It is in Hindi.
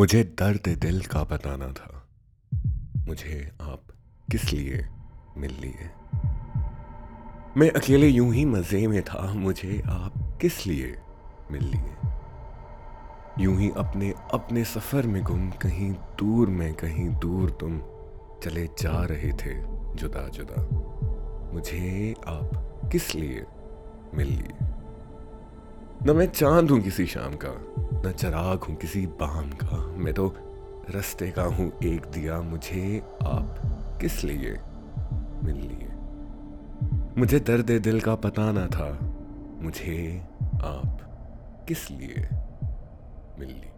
मुझे दर्द दिल का बताना था। मुझे आप किस लिए मिल लिए? मैं अकेले यूँ ही मज़े में था, मुझे आप किस लिए मिल लिए? यूँ ही अपने अपने सफ़र में गुम, कहीं दूर में, कहीं दूर तुम चले जा रहे थे, जुदा जुदा। मुझे आप किस लिए मिल लिए? न मैं चाँद हूँ किसी शाम का न चराग हूँ किसी बाम का। मैं तो रस्ते का हूँ एक दिया। मुझे आप किस लिए मिल लिए? मुझे दर्द दिल का पता ना था। मुझे आप किस लिए मिल लिए?